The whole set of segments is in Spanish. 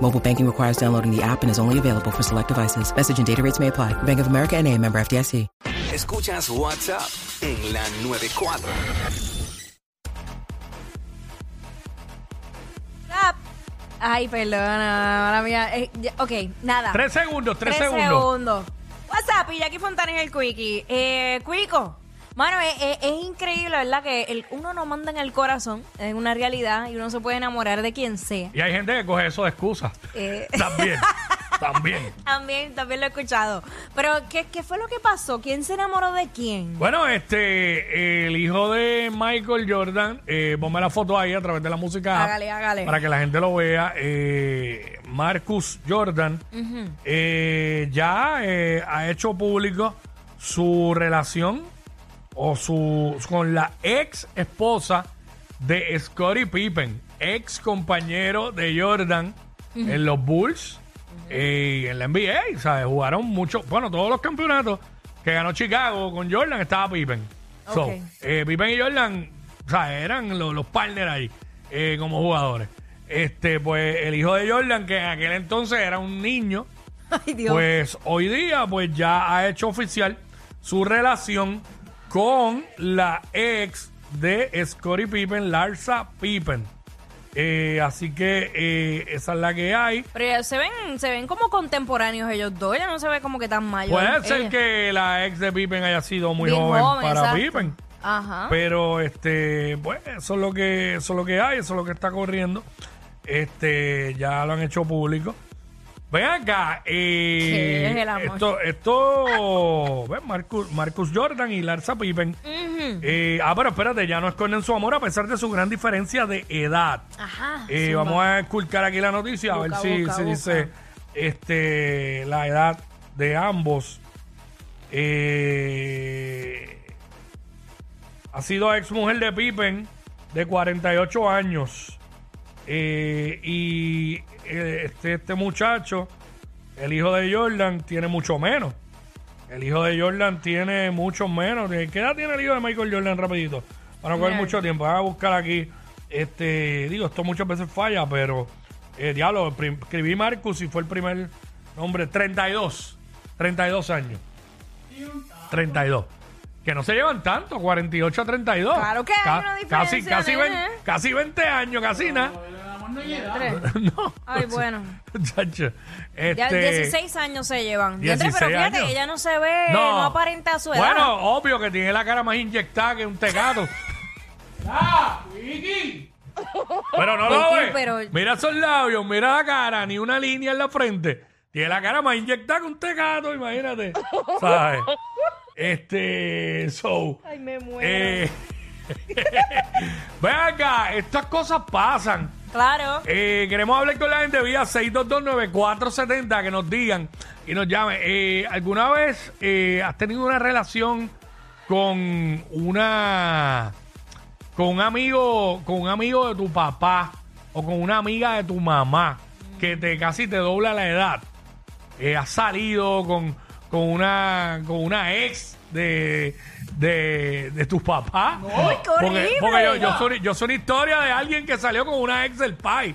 Mobile banking requires downloading the app and is only available for select devices. Message and data rates may apply. Bank of America and a member FDIC. Escuchas WhatsApp en la 94. Ah, Ay, perdona, mala mía. Eh, ya- ok, nada. Tres segundos, tres, Tres segundos. segundos. WhatsApp y Jackie Fontanes el Quickie. Eh, Quico, mano, es, es- es increíble, ¿verdad? Que el- uno no manda en el corazón, es una realidad, y uno se puede enamorar de quien sea. Y hay gente que coge eso de excusa. Eh, También, también. también, también lo he escuchado. Pero, ¿qué, ¿qué fue lo que pasó? ¿Quién se enamoró de quién? Bueno, este, el hijo de Michael Jordan, eh, ponme la foto ahí a través de la música. Hágale, hágale. Para que la gente lo vea. eh, Marcus Jordan eh, ya eh, ha hecho público su relación o su con la ex esposa de Scottie Pippen, ex compañero de Jordan en los Bulls eh, y en la NBA. ¿sabes? Jugaron mucho, bueno, todos los campeonatos que ganó Chicago con Jordan estaba Pippen. So, Ok. eh, Pippen y Jordan o sea, eran los, los partners ahí eh, como jugadores. Este, pues el hijo de Jordan, que en aquel entonces era un niño, Ay, Dios. pues hoy día pues ya ha hecho oficial su relación con la ex de Scottie Pippen, Larsa Pippen. Eh, así que eh, esa es la que hay. Pero ya se ven, se ven como contemporáneos ellos dos. Ella no se ve como que tan mayor. Puede ser Ella- que la ex de Pippen haya sido muy joven, joven, para exacto. Pippen. Ajá. Pero este, pues eso es lo que eso es lo que hay, eso es lo que está corriendo. Este, ya lo han hecho público. Ven acá, eh, ¿Qué es el amor? esto, esto, ven, Marcus, Marcus Jordan y Larsa Pippen. Eh, ah, pero espérate, ya no esconden su amor a pesar de su gran diferencia de edad. Ajá. Eh, vamos a esculcar aquí la noticia a ver si, busca. dice este la edad de ambos. Eh, ha sido ex mujer de Pippen de 48 años. Eh, y este, este muchacho, el hijo de Jordan, tiene mucho menos. El hijo de Jordan tiene mucho menos. ¿Qué edad tiene el hijo de Michael Jordan rapidito? Para no coger mucho tiempo. Voy a buscar aquí. Este, digo, esto muchas veces falla, pero eh, diablo, escribí Marcus y fue el primer nombre. 32. 32 años. 32. Que no se llevan tanto, 48 a 32. Claro que hay Ca- una Casi, diferencia, casi, nene. ven- casi 20 años, casi nada. Tres. no. Ay, bueno. Chacho, Ya este, 16 años se llevan. Ya 16 pero fíjate, años. ella no se ve, no, aparenta su edad. Bueno, obvio que tiene la cara más inyectada que un tecato. Pero no lo Wiki, ve. pero- Mira esos labios, mira la cara, ni una línea en la frente. Tiene la cara más inyectada que un tecato, imagínate. ¿Sabes? Este, so. Ay, me muero. Eh, ven acá, estas cosas pasan. Claro. Eh, queremos hablar con la gente vía 6229470 que nos digan y nos llamen. Eh, ¿Alguna vez eh, has tenido una relación con una con un amigo con un amigo de tu papá o con una amiga de tu mamá que te casi te dobla la edad? Eh, has salido con, con una con una ex de de, de tus papás. ¡Ay, qué Porque, horrible! porque yo, yo soy, yo soy una historia de alguien que salió con una ex del pai.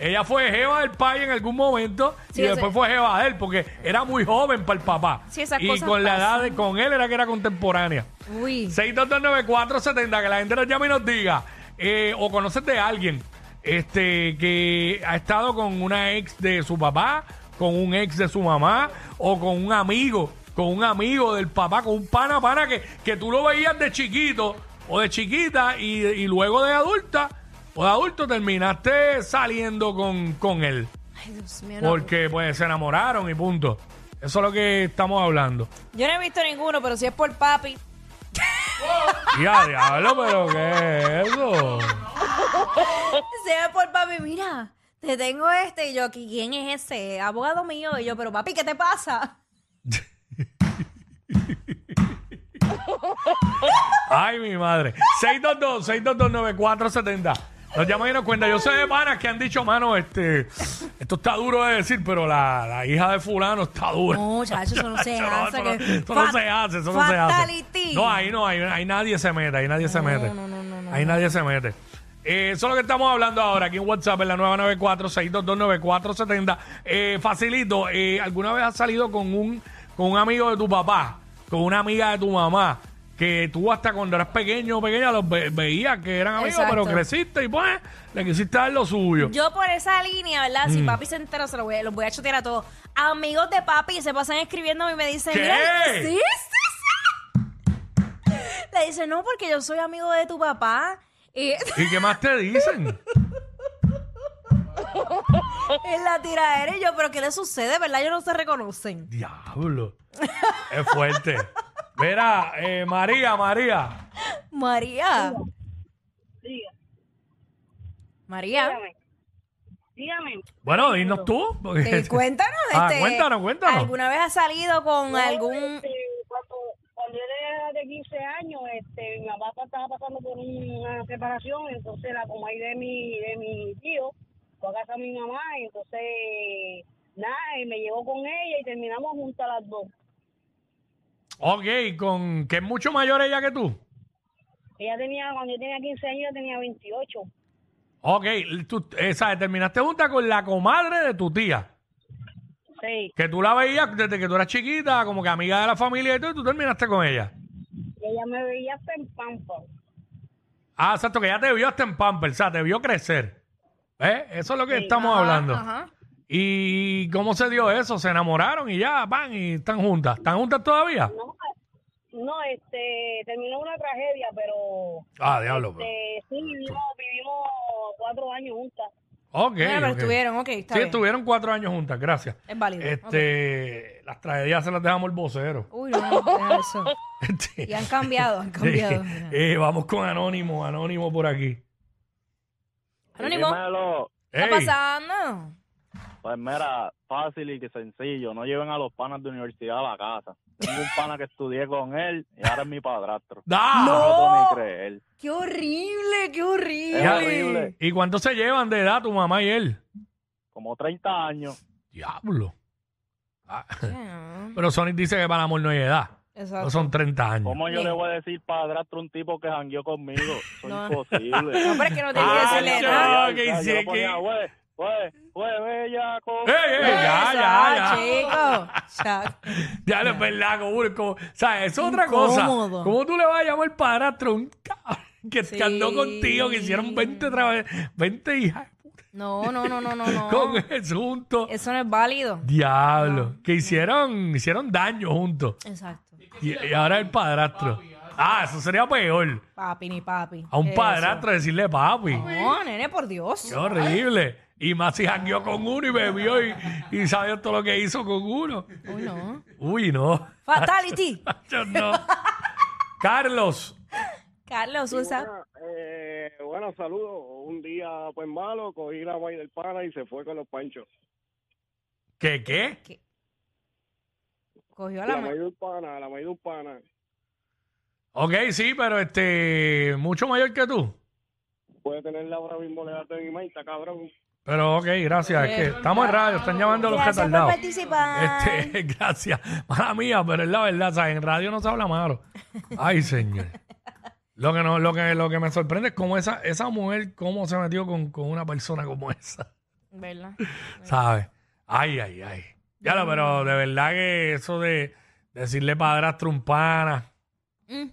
Ella fue jeva del pai en algún momento Sí, y después fue jeva de él porque era muy joven para el papá. Sí, esas y cosas con la edad pasan. de, con él era que era contemporánea. Uy. 6229470, que la gente nos llame y nos diga, eh, o conoces de alguien este que ha estado con una ex de su papá, con un ex de su mamá, o con un amigo, con un amigo del papá, con un pana, pana que, que tú lo veías de chiquito o de chiquita y, y luego de adulta o de adulto terminaste saliendo con, con él. Ay, Dios mío. no. Porque pues se enamoraron y punto. Eso es lo que estamos hablando. Yo no he visto ninguno, pero si es por papi. Ya, diablo, pero ¿qué es eso? Si es por papi, mira, te tengo este. Y yo, ¿quién es ese? Abogado mío. Y yo, pero papi, ¿qué te pasa? Ay, mi madre. 622-622-9470. Nos llaman y nos cuenta. Yo sé de panas que han dicho, mano, este, esto está duro de decir, pero la, la hija de fulano está dura. No, chacho, eso no se hace. eso no- que- eso no Fat- se hace, eso no se hace. fatality. No, ahí no, ahí, ahí nadie se mete, ahí nadie se mete. no, no, no, no, ahí nadie se mete. Eh, eso es lo que estamos hablando ahora aquí en WhatsApp en la 994-622-9470. Eh, facilito, eh, ¿alguna vez has salido con un, con un amigo de tu papá, con una amiga de tu mamá, que tú hasta cuando eras pequeño o pequeña los ve- veías que eran amigos, Exacto. pero creciste y pues le quisiste dar lo suyo? Yo por esa línea, ¿verdad? Mm. Si papi se entera, se lo voy a, los voy a chotear a todos. Amigos de papi se pasan escribiendo y me dicen, ¿Qué? mira, sí, sí, sí. Le dicen, no, porque yo soy amigo de tu papá. Y ¿Y qué más te dicen? en la tiradera y yo, pero ¿qué le sucede? ¿Verdad? Ellos no se reconocen. Diablo. Es fuerte. Mira, eh, María, María. María. Diga, María. dígame. Dígame. Bueno, dinos tú. porque- eh, cuéntanos, Ah, este, cuéntanos, cuéntanos. ¿Alguna vez has salido con algún... Este, cuando, cuando yo era de 15 años, este, mi papá estaba pasando por una separación, entonces la comay de mi, de mi tío fue a casa de mi mamá, y entonces, nada, y me llevó con ella y terminamos juntas las dos. Ok, con que es mucho mayor ella que tú. Ella tenía, cuando yo tenía 15 años, yo tenía 28. Ok, tú, eh, ¿sabes? Terminaste junta con la comadre de tu tía. Sí, Que tú la veías desde que tú eras chiquita, como que amiga de la familia y todo, y tú terminaste con ella. y ella me veía hasta en Pampa. Ah, exacto, que ya te vio hasta en Pampers, o sea, te vio crecer. ¿Eh? Eso es lo que estamos Ajá, hablando. ajá. ¿Y cómo se dio eso? ¿Se enamoraron y ya van y están juntas? ¿Están juntas todavía? No, no, este, terminó una tragedia, pero Ah, diablo. pero- este, sí, vivimos, vivimos cuatro años juntas. Ok. Bueno, pero ok. estuvieron, ok, está Sí, bien. estuvieron cuatro años juntas, gracias. Es válido. Este, Las tragedias se las dejamos al vocero. Uy, no, no, deja eso. Este, Y han cambiado, han cambiado. Eh, vamos con Anónimo, Anónimo por aquí. Anónimo. ¿qué está pasando? Pues mira, fácil y que sencillo. No lleven a los panas de universidad a la casa. Tengo un pana que estudié con él y ahora es mi padrastro. ¡Da! No puedo ni creer. ¡Qué horrible, qué horrible! Es horrible. ¿Y cuánto se llevan de edad tu mamá y él? Como 30 años. Diablo. Ah, Ah, Pero Sonic dice que para amor no hay edad. Exacto. No son 30 años. ¿Cómo yo Bien. le voy a decir padrastro a un tipo que jangueó conmigo? Eso es No. imposible. No, pero es que no tiene que Ah, decirle yo- nada. Lo ponía, que- "Güey, güey, güey, bellaco". ¡Ey, ey! Ya, ya, ya. chico. Ya. Ya, es verdad, como, como- ¿sabes? Es otra cosa. Incómodo. ¿Cómo tú le vas a llamar padrastro a un cabrón que, andó Sí. contigo, que hicieron 20, tra- 20 hijas No, no, no, no, no, no. con él juntos? Eso no es válido. Diablo. Que hicieron, hicieron daño juntos. Exacto. Y, y ahora el padrastro. Ah, eso sería peor. Papi ni papi. A un Eso. padrastro decirle papi. No, nene, por Dios. Qué horrible. Y más si jangueó con uno y bebió y, y sabió todo lo que hizo con uno. Uy, no. Uy, no. Fatality. Yo no. Carlos. Carlos, usa. Eh, bueno, saludos. Un día, pues malo, cogí la guay del pana y se fue con los panchos. ¿Qué qué? Cogió a La la maíz mano. de un pana, la maíz de un pana. Ok, sí, pero este, mucho mayor que tú. Puede tenerla ahora mismo, le de mi maíz, está cabrón. Pero ok, gracias. Es que estamos en radio, están llamando a los Gracias por retardados. participar. Este, gracias. Mala mía, pero es la verdad, ¿sabes? En radio no se habla malo. Ay, señor. Lo que, no, lo que, lo que me sorprende es cómo esa, esa mujer, cómo se metió con, con una persona como esa. ¿Verdad? ¿Sabes? Ay, ay, ay. Ya lo, pero de verdad que eso de decirle padrastro a un pana, Mm.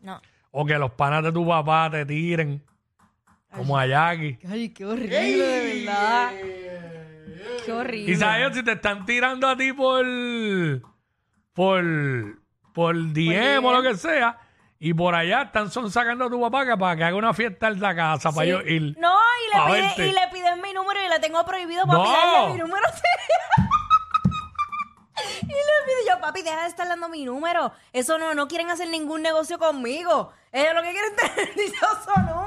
No. o que los panas de tu papá te tiren, como a Jackie. Ay, qué horrible, de verdad. Qué horrible. Y sabes, si te están tirando a ti por, por, por DM o lo que sea. Y por allá están son sacando a tu papá que para que haga una fiesta en la casa para Sí. yo ir. No, y pa' le, verte. pide, y le piden mi número y le tengo prohibido papi No. darle mi número. y le pido yo, papi, deja de estar dando mi número. Eso no, no quieren hacer ningún negocio conmigo. Ellos lo que quieren es tener dichoso número.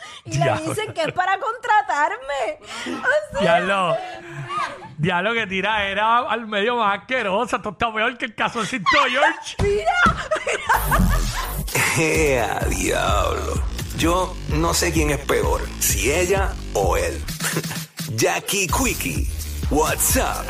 Y Diablo. le dicen que es para contratarme. O sea, Diablo. Diablo que tira era al medio más asquerosa. Esto está peor que el calzoncito George. ¡Ea, diablo! Yo no sé quién es peor, si ella o él. Jackie Quickie, WhatsApp